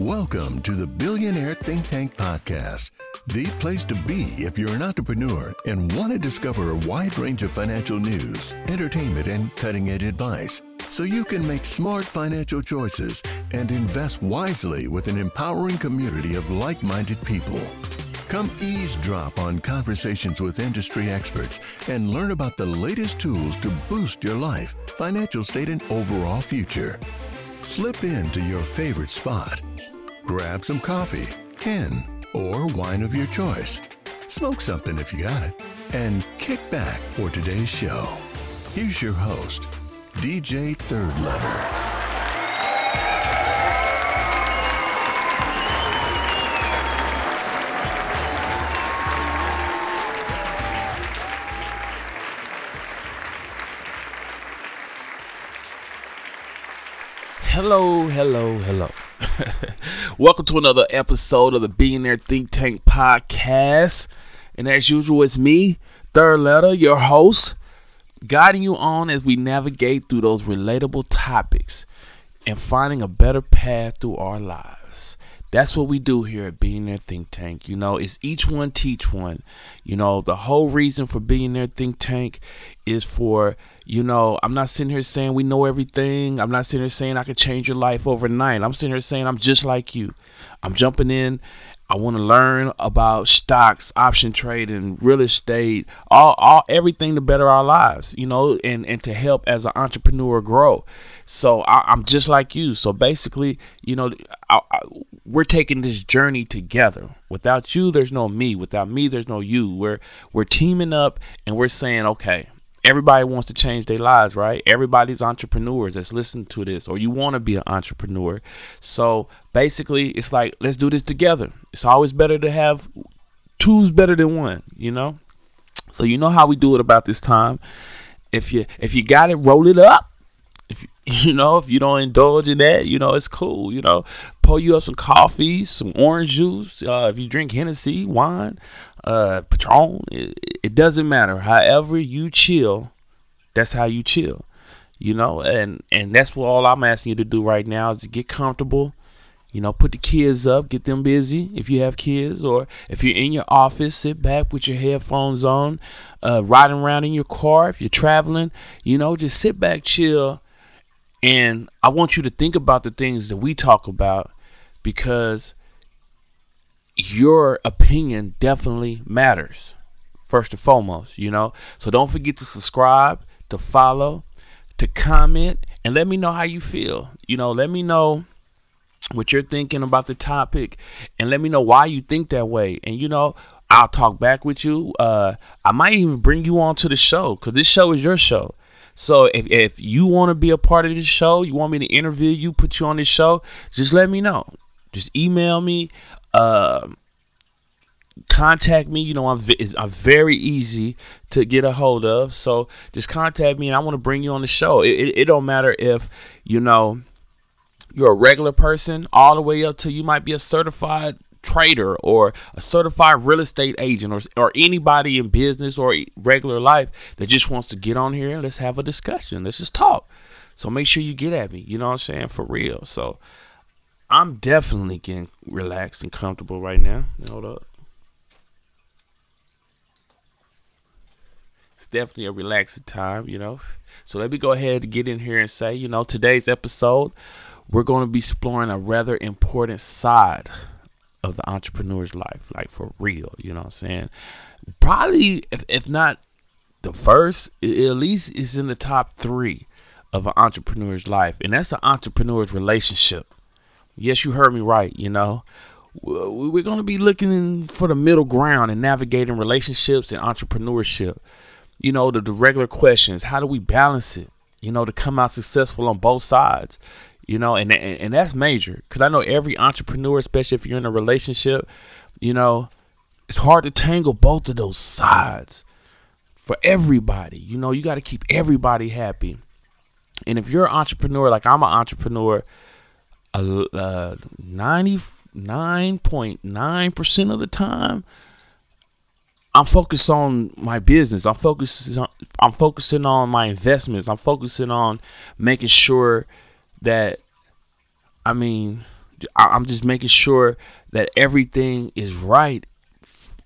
Welcome to the Billionaire Think Tank Podcast, the place to be if you're an entrepreneur and want to discover a wide range of financial news, entertainment, and cutting edge advice so you can make smart financial choices and invest wisely with an empowering community of like minded people. Come eavesdrop on conversations with industry experts and learn about the latest tools to boost your life, financial state, and overall future. Slip into your favorite spot Grab some coffee, hen, or wine of your choice. Smoke something if you got it. And kick back for today's show. Here's your host, DJ 3rdletta. Hello, hello, hello. Welcome to another episode of the Billionaire Think Tank podcast. And as usual, it's me, 3rdletta, your host, guiding you on as we navigate through those relatable topics and finding a better path through our lives. That's what we do here at Billionaire Think Tank. You know, it's each one teach one. You know, the whole reason for Billionaire Think Tank is for, you know, I'm not sitting here saying we know everything. I'm not sitting here saying I can change your life overnight. I'm sitting here saying I'm just like you. I'm jumping in. I want to learn about stocks, option trading, real estate, all, all everything to better our lives, you know, and, and to help as an entrepreneur grow. So I, am just like you. So basically, you know, I, I, we're taking this journey together. Without you, there's no me. Without me, there's no you. We're we're teaming up and we're saying, okay, everybody wants to change their lives, right? Everybody's entrepreneurs that's listening to this, or you want to be an entrepreneur. So basically, it's like let's do this together. It's always better to have two's better than one, you know. So you know how we do it about this time. If you if you got it, roll it up. If you, you know if you don't indulge in that, you know it's cool. You know, pour you up some coffee, some orange juice. Uh, if you drink Hennessy, wine, uh, Patron. It, it doesn't matter. However you chill, that's how you chill. You know, and and that's what all I'm asking you to do right now is to get comfortable. You know, put the kids up, get them busy if you have kids, or if you're in your office, sit back with your headphones on, uh, riding around in your car. If you're traveling, you know, just sit back, chill, and I want you to think about the things that we talk about because your opinion definitely matters first and foremost, you know. So don't forget to subscribe, to follow, to comment, and let me know how you feel. You know, let me know what you're thinking about the topic and let me know why you think that way. And you know, I'll talk back with you. Uh I might even bring you on to the show cuz this show is your show. So if, if you want to be a part of this show, you want me to interview you, put you on this show, just let me know. Just email me uh, contact me. You know, I'm, I'm very easy to get a hold of. So just contact me and I want to bring you on the show. It, it, it, don't matter if, you know, you're a regular person all the way up to you might be a certified trader or a certified real estate agent or, or anybody in business or regular life that just wants to get on here and let's have a discussion. Let's just talk. So make sure you get at me. You know what I'm saying? For real. So I'm definitely getting relaxed and comfortable right now. Hold up. It's definitely a relaxing time, you know. So let me go ahead and get in here and say, you know, today's episode, we're going to be exploring a rather important side of the entrepreneur's life, like for real, you know what I'm saying? Probably, if, if not the first, at least is in the top three of an entrepreneur's life, and that's the entrepreneur's relationship. Yes, you heard me right. You know, we're going to be looking for the middle ground and navigating relationships and entrepreneurship. You know, the, the regular questions how do we balance it, you know, to come out successful on both sides? You know, and, and, and that's major because I know every entrepreneur, especially if you're in a relationship, you know, it's hard to tangle both of those sides for everybody. You know, you got to keep everybody happy. And if you're an entrepreneur, like I'm an entrepreneur, uh, 99.9% of the time I'm focused on my business. I'm focusing on, I'm focusing on my investments. I'm focusing on making sure that I mean I'm just making sure that everything is right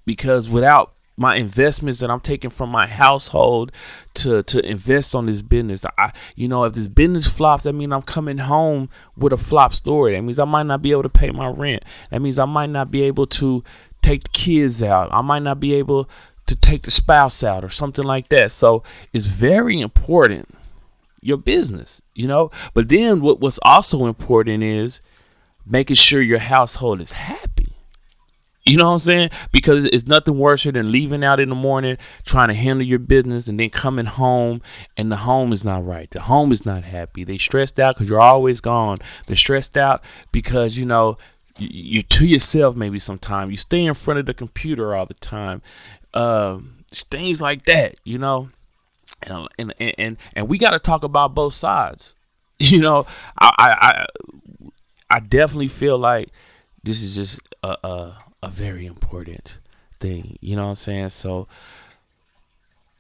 because without my investments that I'm taking from my household to to invest on this business. I, you know, if this business flops, that means I'm coming home with a flop story. That means I might not be able to pay my rent. That means I might not be able to take the kids out. I might not be able to take the spouse out or something like that. So it's very important your business, you know. But then what what's also important is making sure your household is happy. You know what I'm saying? Because it's nothing worse than leaving out in the morning, trying to handle your business, and then coming home and the home is not right. The home is not happy. They stressed out because you're always gone. They're stressed out because you know you're to yourself maybe sometimes. You stay in front of the computer all the time. Uh, things like that, you know. And and and and we got to talk about both sides. You know, I I I definitely feel like this is just a, a a very important thing. You know what I'm saying? So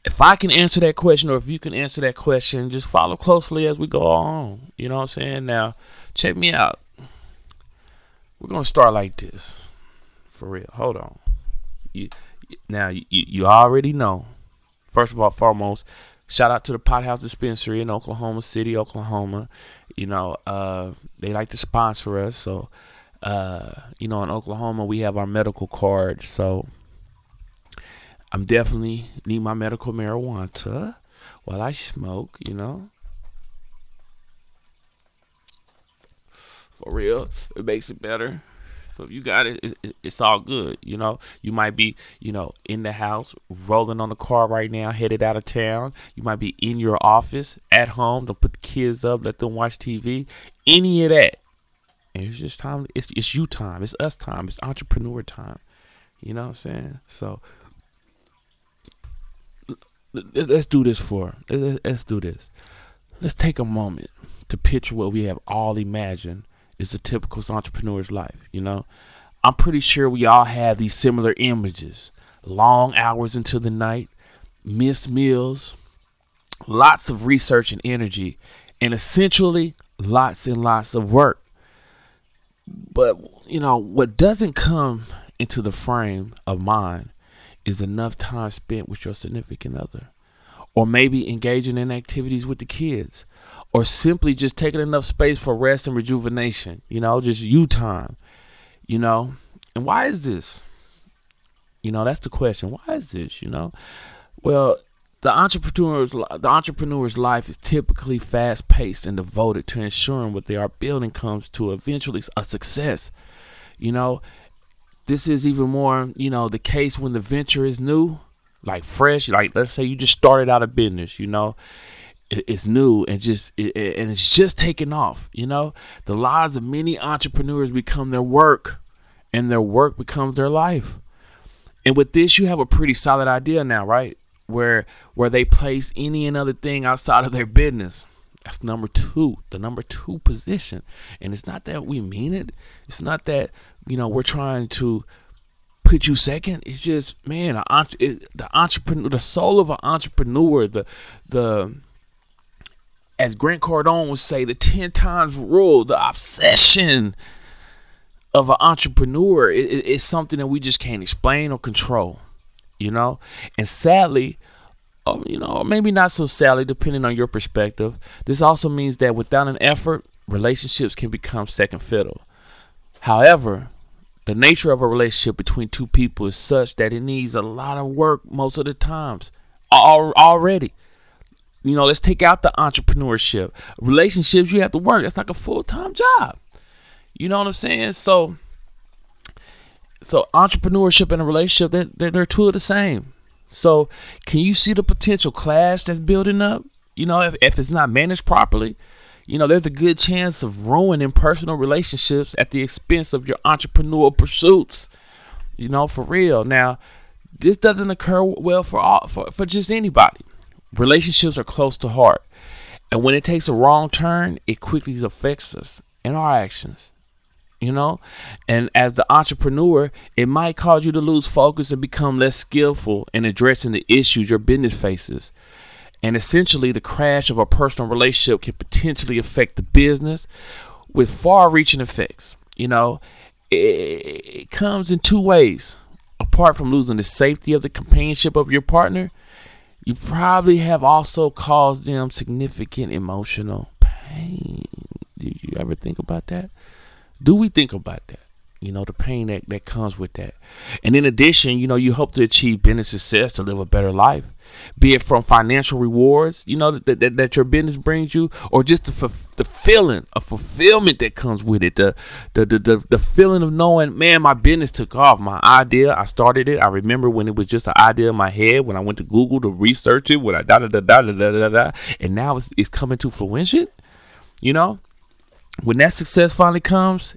if I can answer that question or if you can answer that question, just follow closely as we go on. You know what I'm saying? Now, check me out. We're going to start like this. For real. Hold on. You, now, you, you already know. First of all, foremost, shout out to the Pothouse Dispensary in Oklahoma City, Oklahoma. You know, uh, they like to sponsor us. So, uh, you know, in Oklahoma, we have our medical card. So I'm definitely need my medical marijuana while I smoke, you know. For real, it makes it better. So if you got it, it, it, it's all good. You know, you might be, you know, in the house, rolling on the car right now, headed out of town. You might be in your office, at home, to put the kids up, let them watch TV. Any of that, and it's just time. It's it's you time. It's us time. It's entrepreneur time. You know what I'm saying? So let's do this for. Let's do this. Let's take a moment to picture what we have all imagined is a typical entrepreneur's life. You know, I'm pretty sure we all have these similar images: long hours into the night, missed meals, lots of research and energy, and essentially lots and lots of work. But you know what doesn't come into the frame of mind is enough time spent with your significant other, or maybe engaging in activities with the kids, or simply just taking enough space for rest and rejuvenation. You know, just you time. You know, and why is this? You know, that's the question. Why is this? You know, well, the entrepreneur's the entrepreneur's life is typically fast paced and devoted to ensuring what they are building comes to eventually a success. You know, this is even more, you know, the case when the venture is new, like fresh. Like let's say you just started out a business, you know, it's new and just and it's just taking off. You know, the lives of many entrepreneurs become their work, and their work becomes their life. And with this, you have a pretty solid idea now, right? Where where they place any and other thing outside of their business. That's number two, the number two position. And it's not that we mean it. It's not that you know we're trying to put you second. It's just man, it, the entrepreneur, the soul of an entrepreneur, the the as Grant Cardone would say, the ten times rule, the obsession of an entrepreneur is something that we just can't explain or control you know? And sadly, um, you know, maybe not so sadly, depending on your perspective, this also means that without an effort, relationships can become second fiddle. However, the nature of a relationship between two people is such that it needs a lot of work most of the times already. You know, let's take out the entrepreneurship. Relationships, you have to work. It's like a full time job. You know what I'm saying? So, so entrepreneurship and a relationship, they're, they're, they're two of the same. So can you see the potential clash that's building up? You know, if, if it's not managed properly, you know, there's a good chance of ruining personal relationships at the expense of your entrepreneurial pursuits. You know, for real. Now, this doesn't occur well for all for, for just anybody. Relationships are close to heart. And when it takes a wrong turn, it quickly affects us and our actions you know and as the entrepreneur it might cause you to lose focus and become less skillful in addressing the issues your business faces and essentially the crash of a personal relationship can potentially affect the business with far reaching effects you know, it, it comes in two ways. Apart from losing the safety of the companionship of your partner, you probably have also caused them significant emotional pain. Do you ever think about that? do we think about that? You know, the pain that, that comes with that. And in addition, you know, you hope to achieve business success to live a better life, be it from financial rewards, you know, that, that, that your business brings you, or just the, the feeling of fulfillment that comes with it. The, the, the, the, the feeling of knowing, man, my business took off. My idea, I started it. I remember when it was just an idea in my head, when I went to Google to research it, when I da da da da da da da, and now it's, it's coming to fruition, you know? When that success finally comes,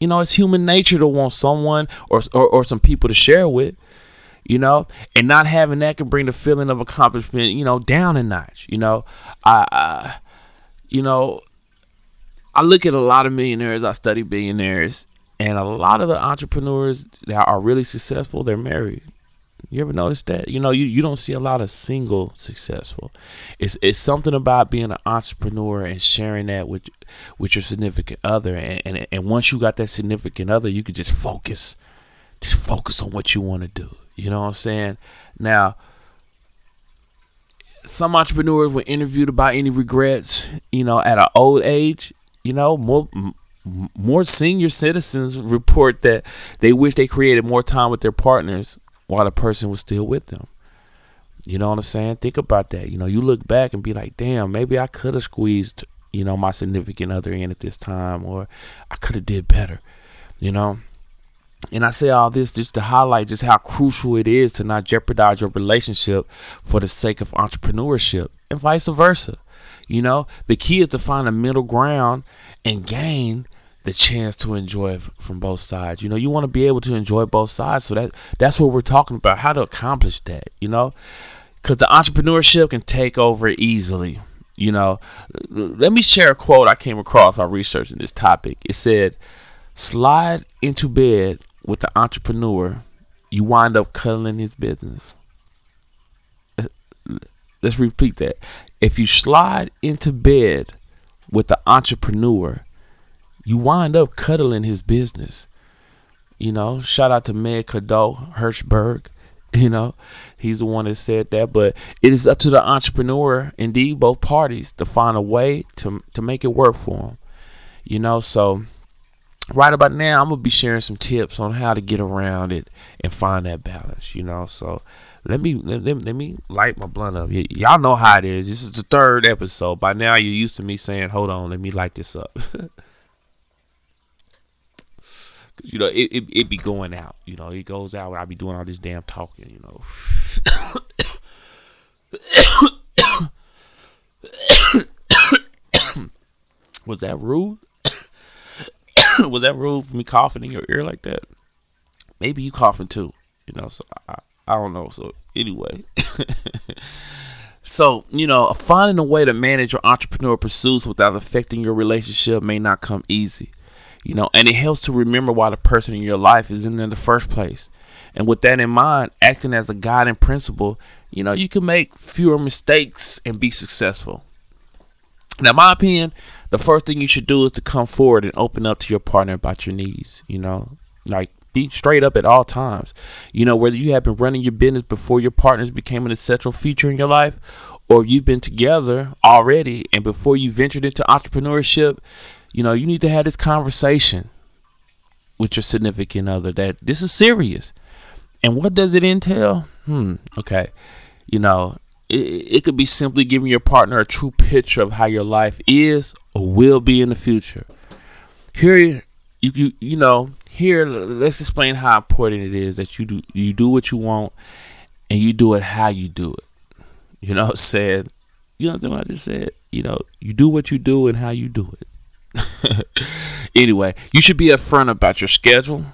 you know, it's human nature to want someone or, or, or some people to share with, you know, and not having that can bring the feeling of accomplishment, you know, down a notch. You know, I, I you know, I look at a lot of millionaires. I study billionaires, and a lot of the entrepreneurs that are really successful, they're married. You ever notice that? You know, you, you don't see a lot of single successful. It's it's something about being an entrepreneur and sharing that with with your significant other. And, and, and once you got that significant other, you can just focus. Just focus on what you want to do. You know what I'm saying? Now, some entrepreneurs were interviewed about any regrets, you know, at an old age. You know, more more senior citizens report that they wish they created more time with their partners while the person was still with them. You know what I'm saying? Think about that. You know, you look back and be like, damn, maybe I could have squeezed, you know, my significant other in at this time, or I could have did better. You know? And I say all this just to highlight just how crucial it is to not jeopardize your relationship for the sake of entrepreneurship and vice versa. You know, the key is to find a middle ground and gain the chance to enjoy from both sides. You know, you want to be able to enjoy both sides. So that that's what we're talking about. How to accomplish that. You know, because the entrepreneurship can take over easily. You know, let me share a quote I came across while researching this topic. It said, "Slide into bed with the entrepreneur, you wind up cuddling his business." Let's repeat that. If you slide into bed with the entrepreneur, you wind up cuddling his business. You know, shout out to Meg Cadoux Hirshberg. You know, he's the one that said that. But it is up to the entrepreneur, indeed, both parties, to find a way to to make it work for them. You know, so right about now, I'm gonna be sharing some tips on how to get around it and find that balance. You know, so let me let, let, let me light my blunt up. Y- y'all know how it is. This is the third episode. By now, you're used to me saying, "Hold on, let me light this up." you know, it, it it be going out. You know, it goes out I be doing all this damn talking. You know. Was that rude? Was that rude for me coughing in your ear like that? Maybe you coughing too. You know, so I I don't know. So anyway. So, you know, finding a way to manage your entrepreneur pursuits without affecting your relationship may not come easy you know, and it helps to remember why the person in your life is in there in the first place. And with that in mind, acting as a guiding principle, you know, you can make fewer mistakes and be successful. Now, my opinion, the first thing you should do is to come forward and open up to your partner about your needs. You know, like be straight up at all times. You know, whether you have been running your business before your partners became an essential feature in your life, or you've been together already and before you ventured into entrepreneurship, you know, you need to have this conversation with your significant other that this is serious. And what does it entail? Hmm, okay. You know, it, it could be simply giving your partner a true picture of how your life is or will be in the future. Here, you, you, you know, here, let's explain how important it is that you do, you do what you want and you do it how you do it. You know, said, you know what I just said? You know, you do what you do and how you do it. anyway, you should be upfront about your schedule,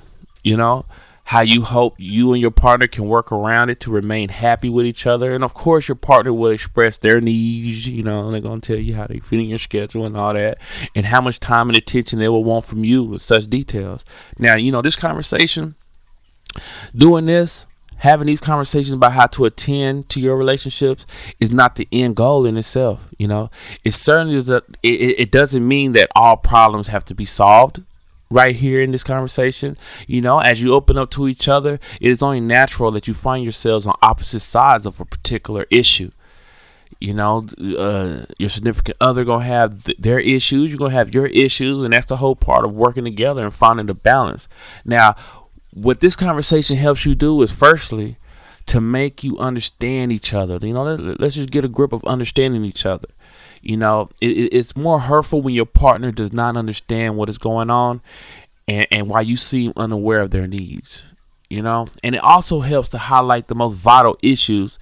you know, how you hope you and your partner can work around it to remain happy with each other. And of course, your partner will express their needs, you know, they're going to tell you how they fit in your schedule and all that, and how much time and attention they will want from you with such details. Now, you know, this conversation, doing this, having these conversations about how to attend to your relationships is not the end goal in itself. You know, it certainly that it, it doesn't mean that all problems have to be solved right here in this conversation. You know, as you open up to each other, it is only natural that you find yourselves on opposite sides of a particular issue. You know, uh, your significant other gonna have th- their issues. You're gonna have your issues, and that's the whole part of working together and finding the balance. Now, what this conversation helps you do is, firstly, to make you understand each other. You know, let, us just get a grip of understanding each other. You know, it, it's more hurtful when your partner does not understand what is going on and, and why you seem unaware of their needs. You know, and it also helps to highlight the most vital issues,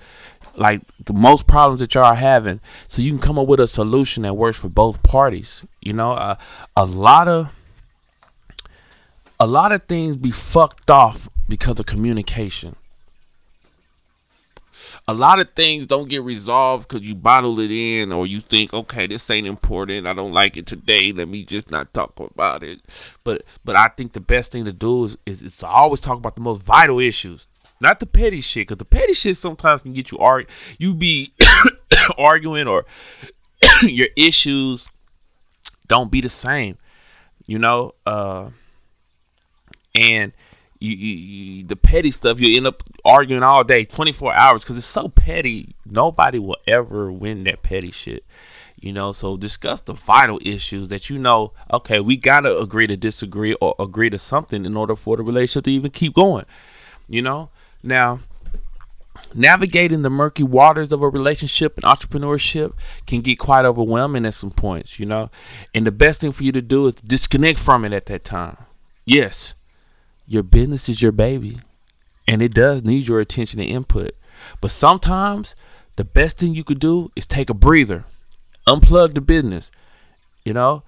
like the most problems that y'all are having, so you can come up with a solution that works for both parties. You know, uh, a lot of a lot of things be fucked off because of communication a lot of things don't get resolved because you bottle it in or you think, okay, this ain't important. I don't like it today. Let me just not talk about it. But but I think the best thing to do is, is, is to always talk about the most vital issues, not the petty shit. Because the petty shit sometimes can get you argue. You be arguing or your issues don't be the same. You know, uh, and you, you, you, the petty stuff you end up arguing all day 24 hours because it's so petty nobody will ever win that petty shit you know? So discuss the vital issues that you know okay we gotta agree to disagree or agree to something in order for the relationship to even keep going you know? Now navigating the murky waters of a relationship and entrepreneurship can get quite overwhelming at some points you know? And the best thing for you to do is disconnect from it at that time. Yes your business is your baby and it does need your attention and input. But sometimes the best thing you could do is take a breather, unplug the business, you know?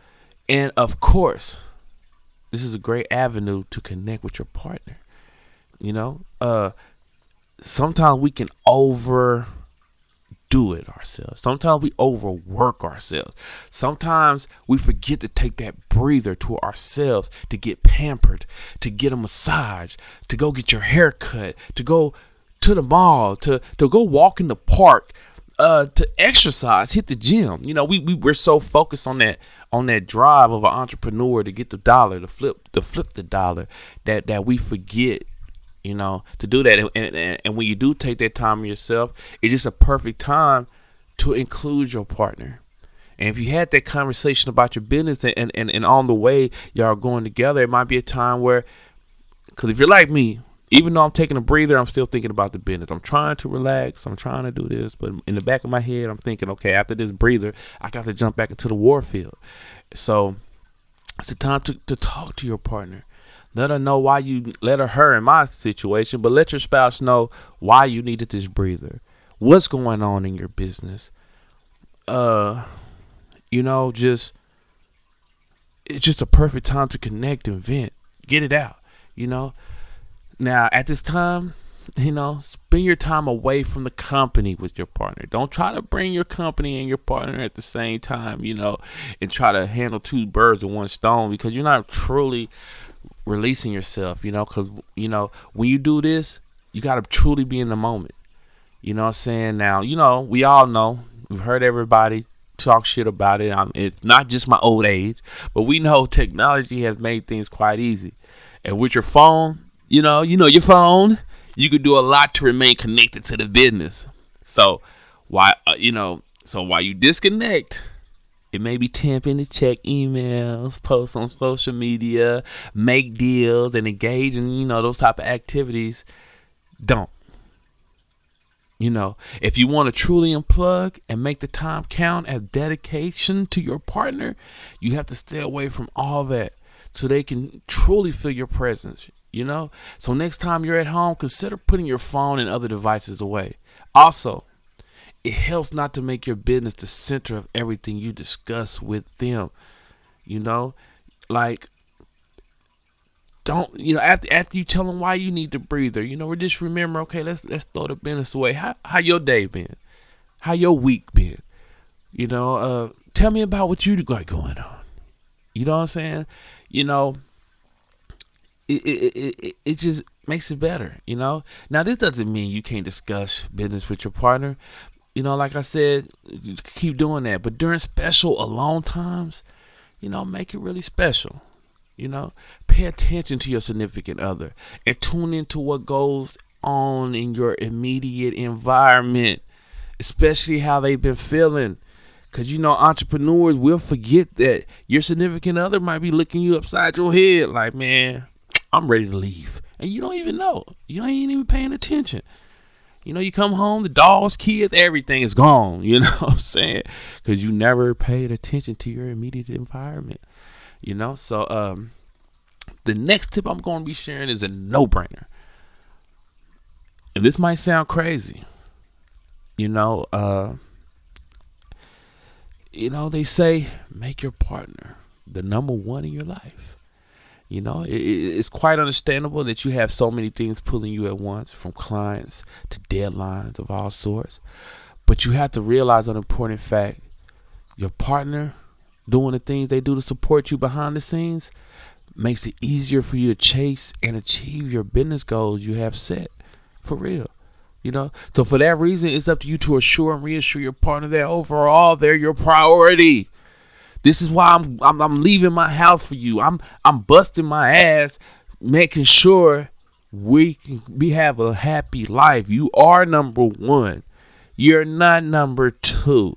And of course, this is a great avenue to connect with your partner. You know, uh sometimes we can over do it ourselves. Sometimes we overwork ourselves. Sometimes we forget to take that breather to ourselves to get pampered, to get a massage, to go get your hair cut, to go to the mall, to, to go walk in the park, uh, to exercise, hit the gym. You know, we, we we're so focused on that on that drive of an entrepreneur to get the dollar, to flip to flip the dollar, that that we forget you know, to do that. And, and, and when you do take that time yourself, it's just a perfect time to include your partner. And if you had that conversation about your business and, and, and on the way y'all going together, it might be a time where, because if you're like me, even though I'm taking a breather, I'm still thinking about the business. I'm trying to relax. I'm trying to do this, but in the back of my head, I'm thinking, okay, after this breather, I got to jump back into the war field. So it's a time to, to talk to your partner let her know why you let her her in my situation, but let your spouse know why you needed this breather. What's going on in your business? Uh you know, just it's just a perfect time to connect and vent. Get it out, you know. Now, at this time, you know, spend your time away from the company with your partner. Don't try to bring your company and your partner at the same time, you know, and try to handle two birds with one stone because you're not truly releasing yourself, you know, because, you know, when you do this, you got to truly be in the moment. You know what I'm saying? Now, you know, we all know, we've heard everybody talk shit about it. I'm, it's not just my old age, but we know technology has made things quite easy. And with your phone, you know, you know your phone, you could do a lot to remain connected to the business. So, why, uh, you know, so while you disconnect, it may be tempting to check emails, post on social media, make deals, and engage in you know those type of activities. Don't. You know, if you want to truly unplug and make the time count as dedication to your partner, you have to stay away from all that so they can truly feel your presence. You know, so next time you're at home, consider putting your phone and other devices away. Also, it helps not to make your business the center of everything you discuss with them. You know, like don't you know after after you tell them why you need the breather, you know, or just remember, okay, let's let's throw the business away. How how your day been? How your week been? You know, uh, tell me about what you got going on. You know what I'm saying? You know, it it, it, it just makes it better, you know. Now this doesn't mean you can't discuss business with your partner, you know, like I said, keep doing that. But during special alone times, you know, make it really special. You know, pay attention to your significant other and tune into what goes on in your immediate environment, especially how they've been feeling. Because, you know, entrepreneurs will forget that your significant other might be looking you upside your head like, man, I'm ready to leave. And you don't even know. You ain't even paying attention. You know, you come home, the dogs, kids, everything is gone. You know what I'm saying? Because you never paid attention to your immediate environment. You know, so um, the next tip I'm going to be sharing is a no brainer. And this might sound crazy. You know, uh, you know, they say make your partner the number one in your life. You know, it, it's quite understandable that you have so many things pulling you at once, from clients to deadlines of all sorts. But you have to realize an important fact your partner doing the things they do to support you behind the scenes makes it easier for you to chase and achieve your business goals you have set. For real. You know, so for that reason, it's up to you to assure and reassure your partner that overall they're your priority. This is why I'm, I'm I'm leaving my house for you. I'm I'm busting my ass, making sure we can we have a happy life. You are number one. You're not number two.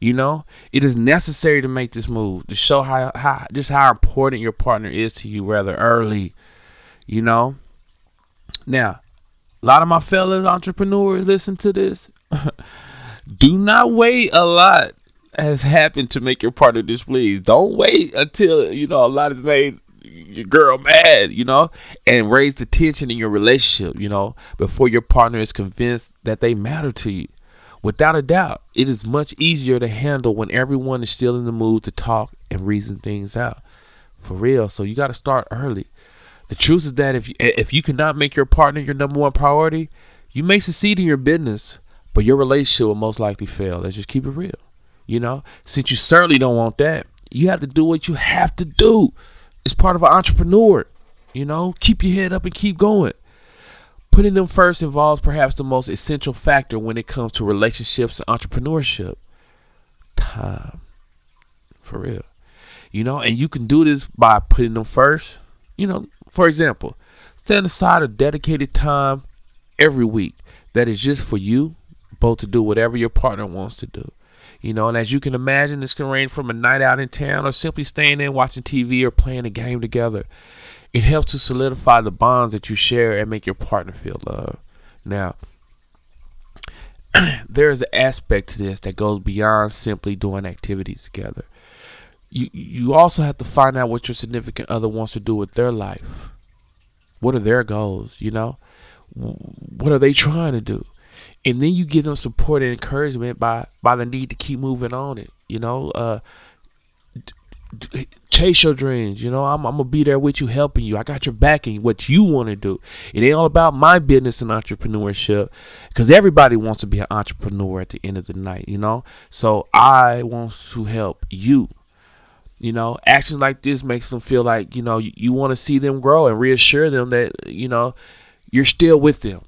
You know, it is necessary to make this move to show how, how just how important your partner is to you rather early. You know. Now, a lot of my fellas entrepreneurs listen to this. Do not wait a lot has happened to make your partner displeased. Don't wait until you know a lot has made your girl mad, you know, and raise the tension in your relationship, you know, before your partner is convinced that they matter to you. Without a doubt, it is much easier to handle when everyone is still in the mood to talk and reason things out. For real. So you got to start early. The truth is that if you, if you cannot make your partner your number one priority, you may succeed in your business, but your relationship will most likely fail. Let's just keep it real. You know, since you certainly don't want that, you have to do what you have to do. It's part of an entrepreneur. You know, keep your head up and keep going. Putting them first involves perhaps the most essential factor when it comes to relationships and entrepreneurship time. For real. You know, and you can do this by putting them first. You know, for example, set aside a dedicated time every week that is just for you both to do whatever your partner wants to do. You know, and as you can imagine, this can range from a night out in town or simply staying in watching TV or playing a game together. It helps to solidify the bonds that you share and make your partner feel loved. Now, there is an aspect to this that goes beyond simply doing activities together. You you also have to find out what your significant other wants to do with their life. What are their goals, you know? What are they trying to do? And then you give them support and encouragement by by the need to keep moving on it, you know? Uh chase your dreams. You know, I'm, I'm gonna be there with you, helping you. I got your back in what you want to do. It ain't all about my business and entrepreneurship, because everybody wants to be an entrepreneur at the end of the night. You know, so I want to help you. You know, actions like this makes them feel like you know you, you want to see them grow and reassure them that you know you're still with them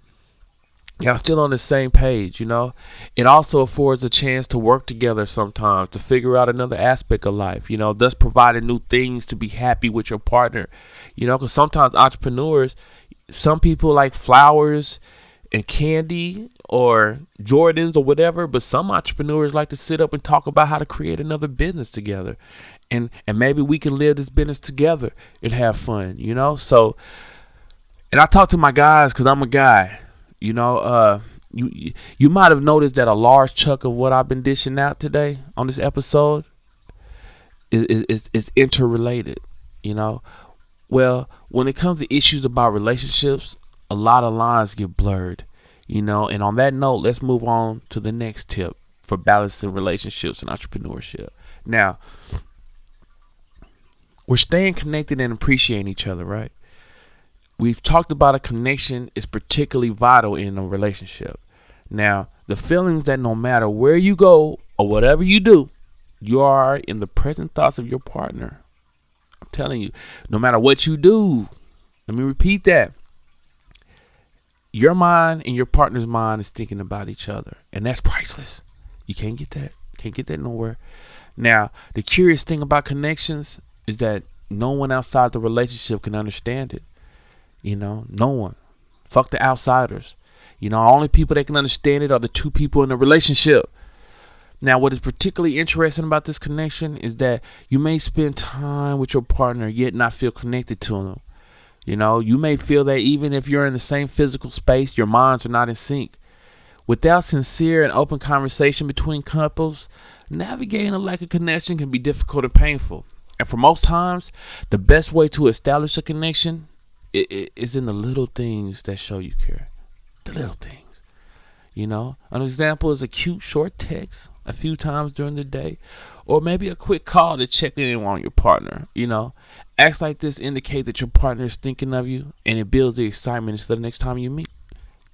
y'all still on the same page, you know. It also affords a chance to work together sometimes to figure out another aspect of life, you know, thus providing new things to be happy with your partner, you know, because sometimes entrepreneurs, some people like flowers and candy or Jordans or whatever, but some entrepreneurs like to sit up and talk about how to create another business together. And and maybe we can live this business together and have fun, you know? So and I talk to my guys cuz I'm a guy you know, uh, you you might have noticed that a large chunk of what I've been dishing out today on this episode is is, is interrelated. You know, well, when it comes to issues about relationships, a lot of lines get blurred. You know, and on that note, let's move on to the next tip for balancing relationships and entrepreneurship. Now, we're staying connected and appreciating each other, right? We've talked about a connection is particularly vital in a relationship. Now, the feelings that no matter where you go or whatever you do, you are in the present thoughts of your partner. I'm telling you, no matter what you do, let me repeat that. Your mind and your partner's mind is thinking about each other, and that's priceless. You can't get that. Can't get that nowhere. Now, the curious thing about connections is that no one outside the relationship can understand it. You know, no one. Fuck the outsiders. You know, only people that can understand it are the two people in the relationship. Now, what is particularly interesting about this connection is that you may spend time with your partner yet not feel connected to them. You know, you may feel that even if you're in the same physical space, your minds are not in sync. Without sincere and open conversation between couples, navigating a lack of connection can be difficult and painful. And for most times, the best way to establish a connection is in the little things that show you care. The little things. You know, an example is a cute short text a few times during the day, or maybe a quick call to check in on your partner. You know, acts like this indicate that your partner is thinking of you, and it builds the excitement for the next time you meet.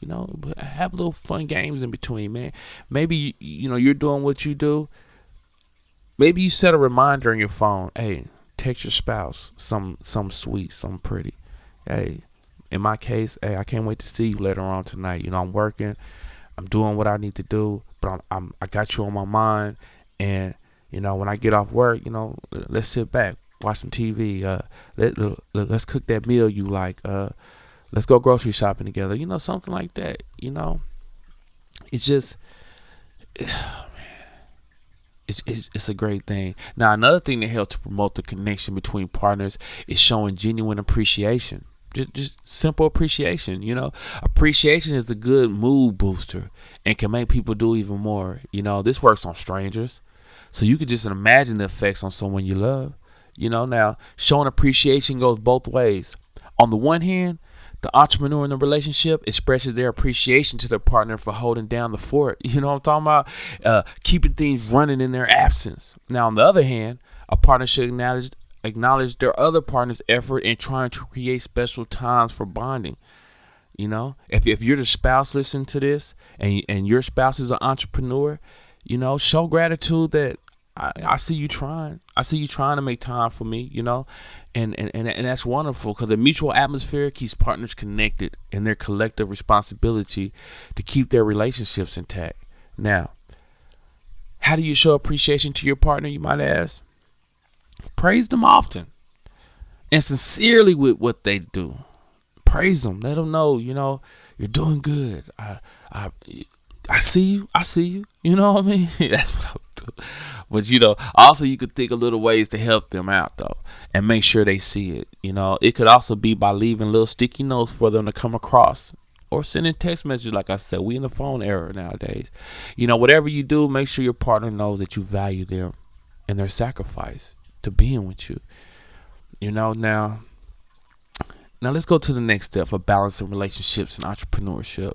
You know, have little fun games in between, man. Maybe you know you're doing what you do. Maybe you set a reminder on your phone. Hey, text your spouse some some sweet, some pretty. Hey, in my case, hey, I can't wait to see you later on tonight. You know, I'm working, I'm doing what I need to do, but I'm, I'm I got you on my mind, and you know when I get off work, you know, let's sit back, watch some TV. Uh, let, let us cook that meal you like. Uh, let's go grocery shopping together. You know, something like that. You know, it's just. It's, it's, it's, a great thing. Now, another thing that helps to promote the connection between partners is showing genuine appreciation. Just, just simple appreciation, you know. Appreciation is a good mood booster and can make people do even more. You know, this works on strangers, so you can just imagine the effects on someone you love. You know, now showing appreciation goes both ways. On the one hand, the entrepreneur in the relationship expresses their appreciation to their partner for holding down the fort. You know what I'm talking about? Uh, keeping things running in their absence. Now, on the other hand, a partner should acknowledge acknowledge their other partner's effort in trying to create special times for bonding. You know, if, if you're the spouse listening to this and, and your spouse is an entrepreneur, you know, show gratitude that I, I see you trying. I see you trying to make time for me, you know, and and, and, and that's wonderful because the mutual atmosphere keeps partners connected and their collective responsibility to keep their relationships intact. Now, how do you show appreciation to your partner, you might ask? Praise them often and sincerely with what they do. Praise them. Let them know, you know, you're doing good. I, I, I see you. I see you. You know what I mean? That's what I would do. But you know, also you could think of little ways to help them out though, and make sure they see it. You know, it could also be by leaving little sticky notes for them to come across, or sending text messages. Like I said, we in the phone era nowadays. You know, whatever you do, make sure your partner knows that you value them and their sacrifice to being with you. You know, now now let's go to the next step for balancing relationships and entrepreneurship.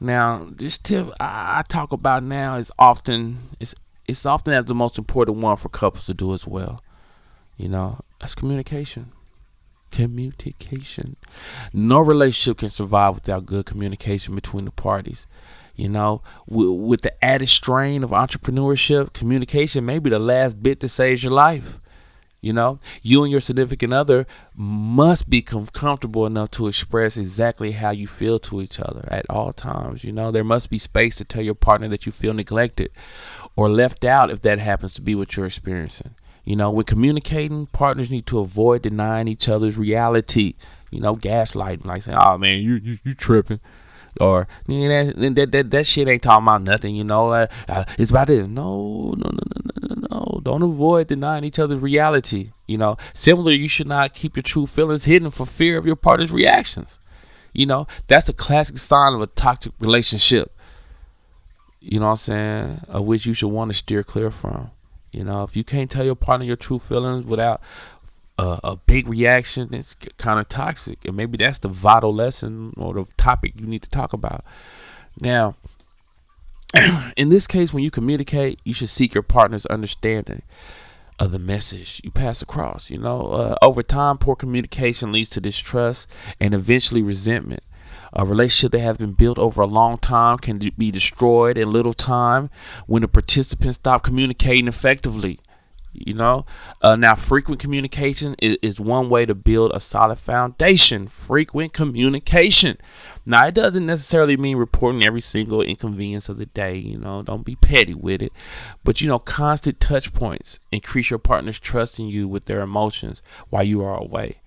Now, this tip I, talk about now is often it's it's often as the most important one for couples to do as well. You know, that's communication. Communication. No relationship can survive without good communication between the parties. You know, with, the added strain of entrepreneurship, communication may be the last bit that saves your life. You know, you and your significant other must be com- comfortable enough to express exactly how you feel to each other at all times. You know, there must be space to tell your partner that you feel neglected or left out if that happens to be what you're experiencing. You know, when communicating, partners need to avoid denying each other's reality. You know, gaslighting, like saying, "Oh man, you you, you tripping." Or that, that that shit ain't talking about nothing, you know. Uh, uh, it's about this. No, no, no, no, no, no. Don't avoid denying each other's reality. You know, similarly, you should not keep your true feelings hidden for fear of your partner's reactions. You know, that's a classic sign of a toxic relationship. You know what I'm saying? Of which you should want to steer clear from. You know, if you can't tell your partner your true feelings without a, a big reaction, it's kind of toxic. And maybe that's the vital lesson or the topic you need to talk about. Now, in this case, when you communicate, you should seek your partner's understanding of the message you pass across. You know, uh, over time, poor communication leads to distrust and eventually resentment. A relationship that has been built over a long time can be destroyed in little time when the participants stop communicating effectively. You know, uh, now frequent communication is, is one way to build a solid foundation. Frequent communication. Now, it doesn't necessarily mean reporting every single inconvenience of the day. You know, don't be petty with it. But, you know, constant touch points increase your partner's trust in you with their emotions while you are away.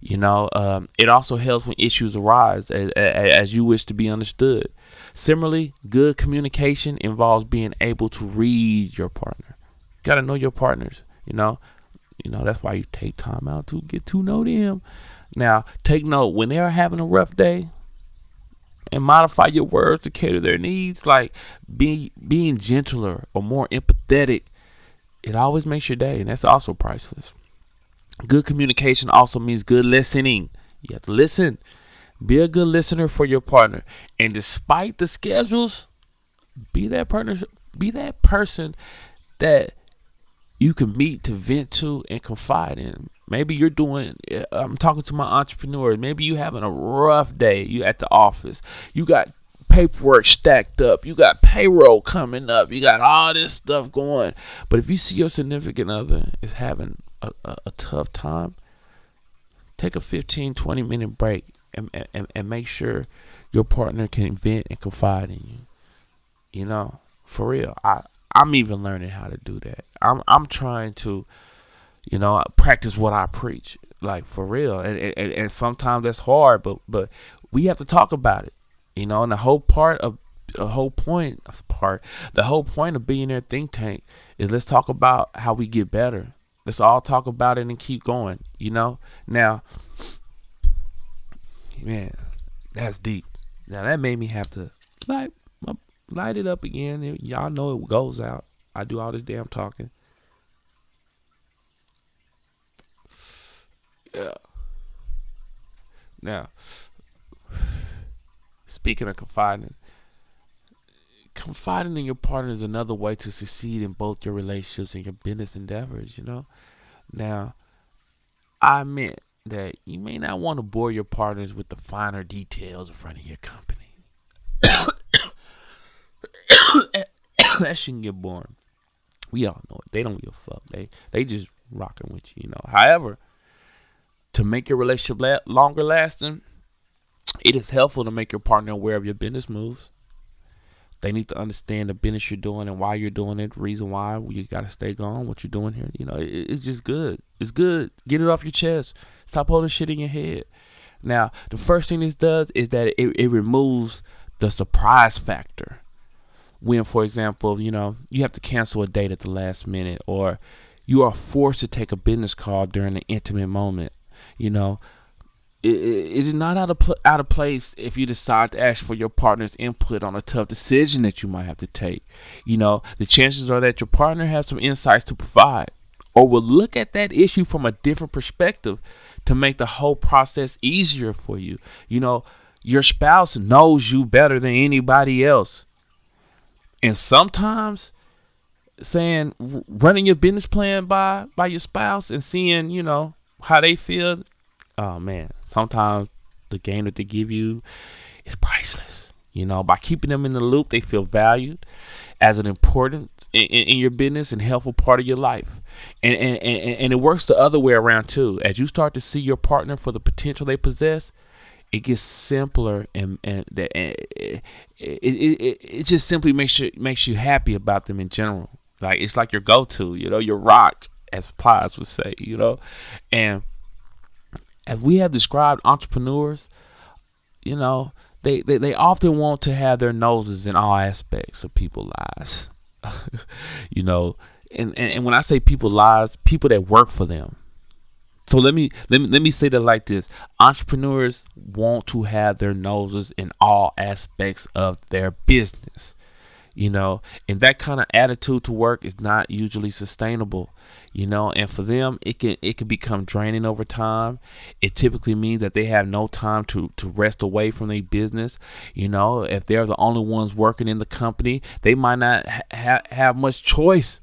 You know, um, it also helps when issues arise as, as you wish to be understood. Similarly, good communication involves being able to read your partner. Gotta know your partners. You know, you know that's why you take time out to get to know them. Now, take note when they are having a rough day, and modify your words to cater their needs. Like being being gentler or more empathetic, it always makes your day, and that's also priceless. Good communication also means good listening. You have to listen. Be a good listener for your partner. And despite the schedules, be that partner be that person that you can meet to vent to and confide in. Maybe you're doing uh, I'm talking to my entrepreneurs. Maybe you having a rough day. You at the office. You got paperwork stacked up. You got payroll coming up. You got all this stuff going. But if you see your significant other is having a, a, a tough time, take a 15, 20 minute break and, and, and make sure your partner can vent and confide in you. You know, for real. I I'm even learning how to do that. I'm I'm trying to, you know, practice what I preach. Like for real. And and, and sometimes that's hard, but but we have to talk about it. You know, and the whole part of the whole point of part the whole point of Billionaire think tank is let's talk about how we get better. Let's all talk about it and keep going, you know? Now man, that's deep. Now that made me have to light light it up again. Y'all know it goes out. I do all this damn talking. Yeah. Now, speaking of confiding, confiding in your partner is another way to succeed in both your relationships and your business endeavors. You know. Now, I meant that you may not want to bore your partners with the finer details in front of your company. That shouldn't get boring. We all know it. They don't give a fuck. They they just rocking with you, you know. However, to make your relationship la- longer lasting, it is helpful to make your partner aware of your business moves. They need to understand the business you're doing and why you're doing it, reason why you got to stay gone, what you're doing here. You know, it, it's just good. It's good. Get it off your chest. Stop holding shit in your head. Now, the first thing this does is that it, it removes the surprise factor. When, for example, you know, you have to cancel a date at the last minute or you are forced to take a business call during an intimate moment. You know, it, it is not out of pl- out of place if you decide to ask for your partner's input on a tough decision that you might have to take. You know, the chances are that your partner has some insights to provide or will look at that issue from a different perspective to make the whole process easier for you. You know, your spouse knows you better than anybody else. And sometimes saying running your business plan by by your spouse and seeing, you know, how they feel, oh man, sometimes the game that they give you is priceless. You know, by keeping them in the loop, they feel valued as an important in, in, your business and helpful part of your life. And, and, and, and it works the other way around too. As you start to see your partner for the potential they possess, it gets simpler and and, it, it, it, it just simply makes you makes you happy about them in general. Like it's like your go to, you know, your rock, as Plies would say, you know. And as we have described entrepreneurs, you know, they, they, they often want to have their noses in all aspects of people's lives. you know, and, and, and when I say people lives, people that work for them. So let me let me let me say that like this. Entrepreneurs want to have their noses in all aspects of their business you know? And that kind of attitude to work is not usually sustainable you know? And for them it can it can become draining over time. It typically means that they have no time to to rest away from their business you know? If they're the only ones working in the company they might not ha- have much choice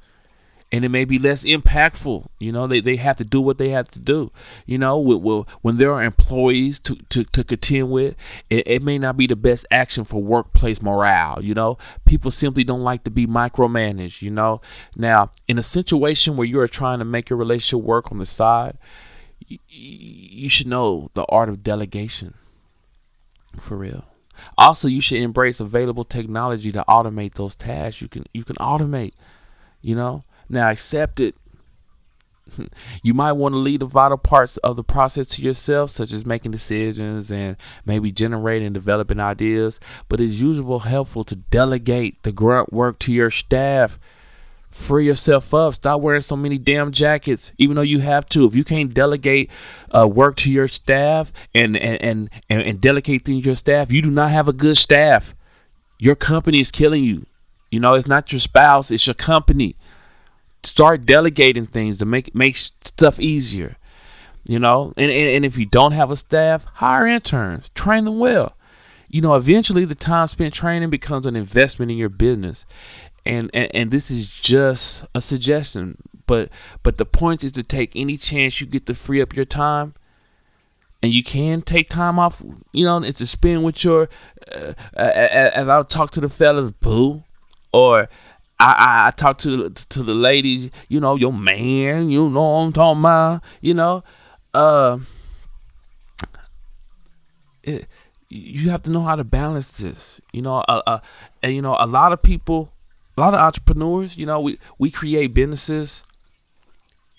and it may be less impactful. You know, they, they have to do what they have to do. You know, with, when there are employees to, to, to contend with, it, it may not be the best action for workplace morale. You know, people simply don't like to be micromanaged. You know, now in a situation where you are trying to make your relationship work on the side, you, you should know the art of delegation. For real. Also, you should embrace available technology to automate those tasks. You can you can automate, you know. Now accept it. You might want to leave the vital parts of the process to yourself, such as making decisions and maybe generating and developing ideas. But it's usually helpful to delegate the grunt work to your staff free yourself up. Stop wearing so many damn jackets, even though you have to. If you can't delegate uh, work to your staff and and, and and and delegate things to your staff, you do not have a good staff. Your company is killing you. You know, it's not your spouse; it's your company. Start delegating things to make make stuff easier. You know, and, and, and if you don't have a staff, hire interns, train them well. You know, eventually the time spent training becomes an investment in your business and, and and this is just a suggestion but but the point is to take any chance you get to free up your time and you can take time off you know it's to spend with your uh, as i'll talk to the fellas boo or I, I, to to the ladies, you know, your man, you know I'm talking about, you know, uh, it, you have to know how to balance this, you know, uh, uh, and you know, a lot of people a lot of entrepreneurs, you know, we we create businesses,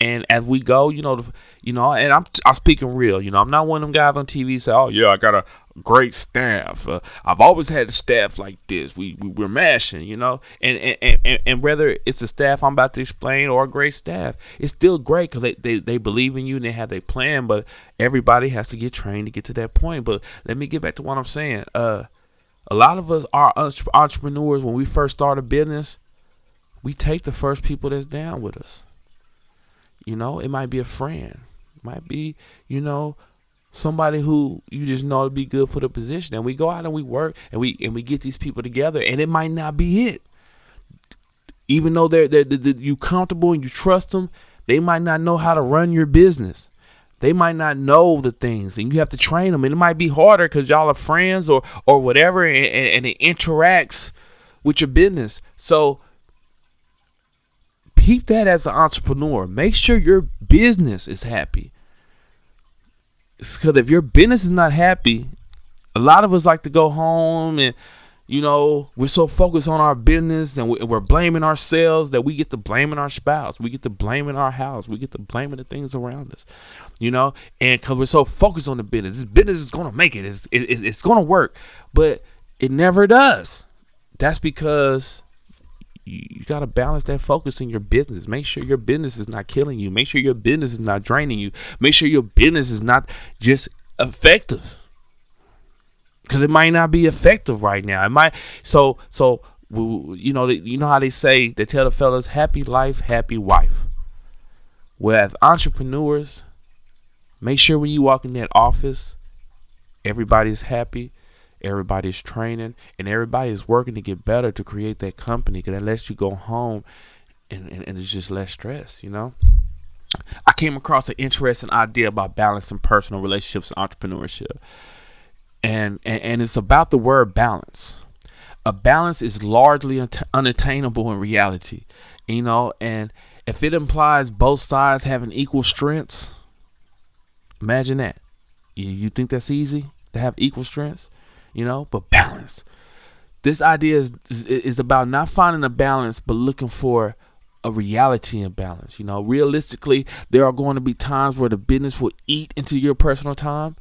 and as we go, you know, the, you know, and I'm I'm speaking real, you know, I'm not one of them guys on TV say, oh yeah, I got a great staff. Uh, I've always had a staff like this. We, we we're mashing, you know, and and, and and whether it's a staff I'm about to explain or a great staff, it's still great because they, they they believe in you and they have their plan. But everybody has to get trained to get to that point. But let me get back to what I'm saying. Uh a lot of us are entrepreneurs when we first start a business we take the first people that's down with us you know it might be a friend it might be you know somebody who you just know to be good for the position. And we go out and we work and we and we get these people together and it might not be it. Even though they're, they're, they're you comfortable and you trust them they might not know how to run your business. They might not know the things and you have to train them. And it might be harder because y'all are friends or or whatever and, and, it interacts with your business. So keep that as an entrepreneur. Make sure your business is happy because if your business is not happy a lot of us like to go home and you know, we're so focused on our business and we're blaming ourselves that we get to blaming our spouse. We get to blaming our house. We get to blaming the things around us, you know, and because we're so focused on the business. This business is to make it. It's, it's, it's to work, but it never does. That's because you got to balance that focus in your business. Make sure your business is not killing you. Make sure your business is not draining you. Make sure your business is not just effective because it might not be effective right now. It might so so you know you know how they say they tell the fellas happy life, happy wife. Whereas entrepreneurs, make sure when you walk in that office, everybody's happy, everybody's training, and everybody's working to get better to create that company. Because that lets you go home, and, and, and it's just less stress. You know. I came across an interesting idea about balancing personal relationships and entrepreneurship and, and, and it's about the word balance. A balance is largely un- unattainable in reality, you know, and if it implies both sides having equal strengths, imagine that. You, you think that's easy to have equal strengths, you know, but balance. This idea is, is, about not finding a balance, but looking for a reality in balance. You know, realistically, there are going to be times where the business will eat into your personal time,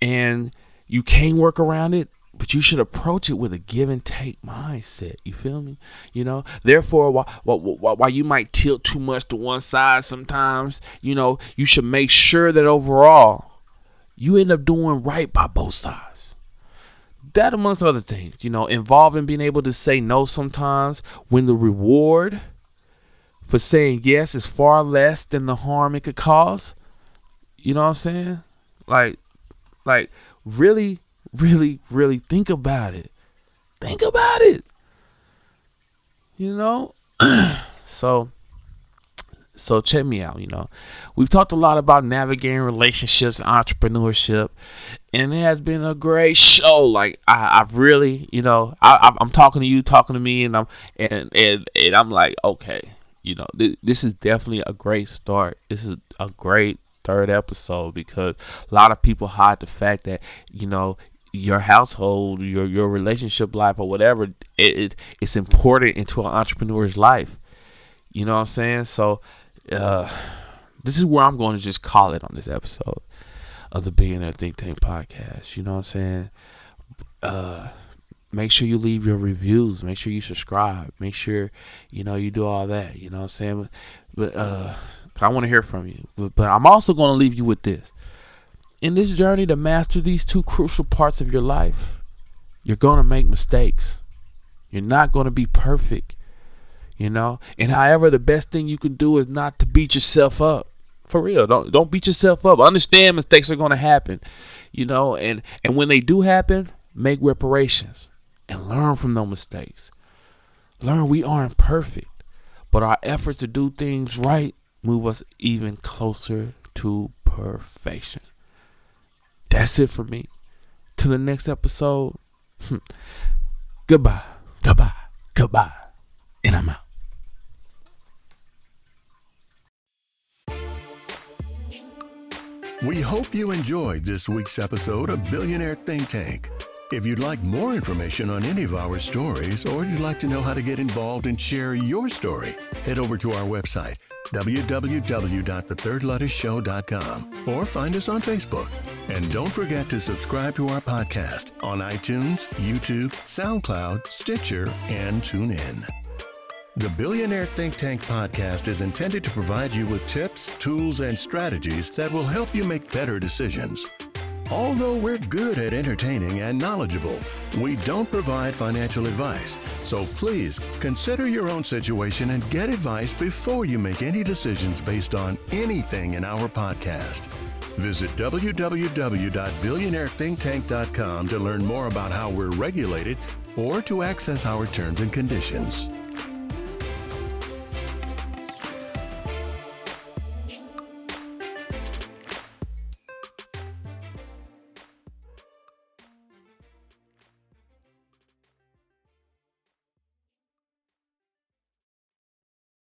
and you can work around it, but you should approach it with a give and take mindset. You feel me? You know, therefore, while, while, while you might tilt too much to one side sometimes, you know, you should make sure that overall you end up doing right by both sides. That, amongst other things, you know, involving being able to say no sometimes when the reward for saying yes is far less than the harm it could cause. You know what I'm saying? Like, like really, really, really think about it. Think about it. You know? so So check me out. You know, we've talked a lot about navigating relationships, entrepreneurship, and it has been a great show. Like I, I've really, you know, I, I'm talking to you, talking to me, and I'm and and, and I'm like, okay, you know, th- this is definitely a great start. This is a great third episode because a lot of people hide the fact that you know your household, your your relationship life, or whatever, it, it it's important into an entrepreneur's life. You know what I'm saying? So, uh, this is where I'm going to just call it on this episode of the Billionaire Think Tank podcast. You know what I'm saying? Uh, make sure you leave your reviews. Make sure you subscribe. Make sure you know you do all that. You know what I'm saying? But, uh, I want to hear from you. But, but I'm also going to leave you with this in this journey to master these two crucial parts of your life, you're going to make mistakes. You're not going to be perfect, you know? And however, the best thing you can do is not to beat yourself up. For real, don't don't beat yourself up. Understand mistakes are going to happen, you know, and and when they do happen, make reparations and learn from those mistakes. Learn we aren't perfect, but our efforts to do things right move us even closer to perfection. That's it for me. To the next episode. goodbye. Goodbye. Goodbye. And I'm out. We hope you enjoyed this week's episode of Billionaire Think Tank. If you'd like more information on any of our stories, or you'd like to know how to get involved and share your story, head over to our website, www.thethirdlettashow.com, or find us on Facebook. And don't forget to subscribe to our podcast on iTunes, YouTube, SoundCloud, Stitcher, and TuneIn. The Billionaire Think Tank podcast is intended to provide you with tips, tools, and strategies that will help you make better decisions. Although we're good at entertaining and knowledgeable, we don't provide financial advice. So please consider your own situation and get advice before you make any decisions based on anything in our podcast. Visit www.billionairethinktank.com to learn more about how we're regulated or to access our terms and conditions.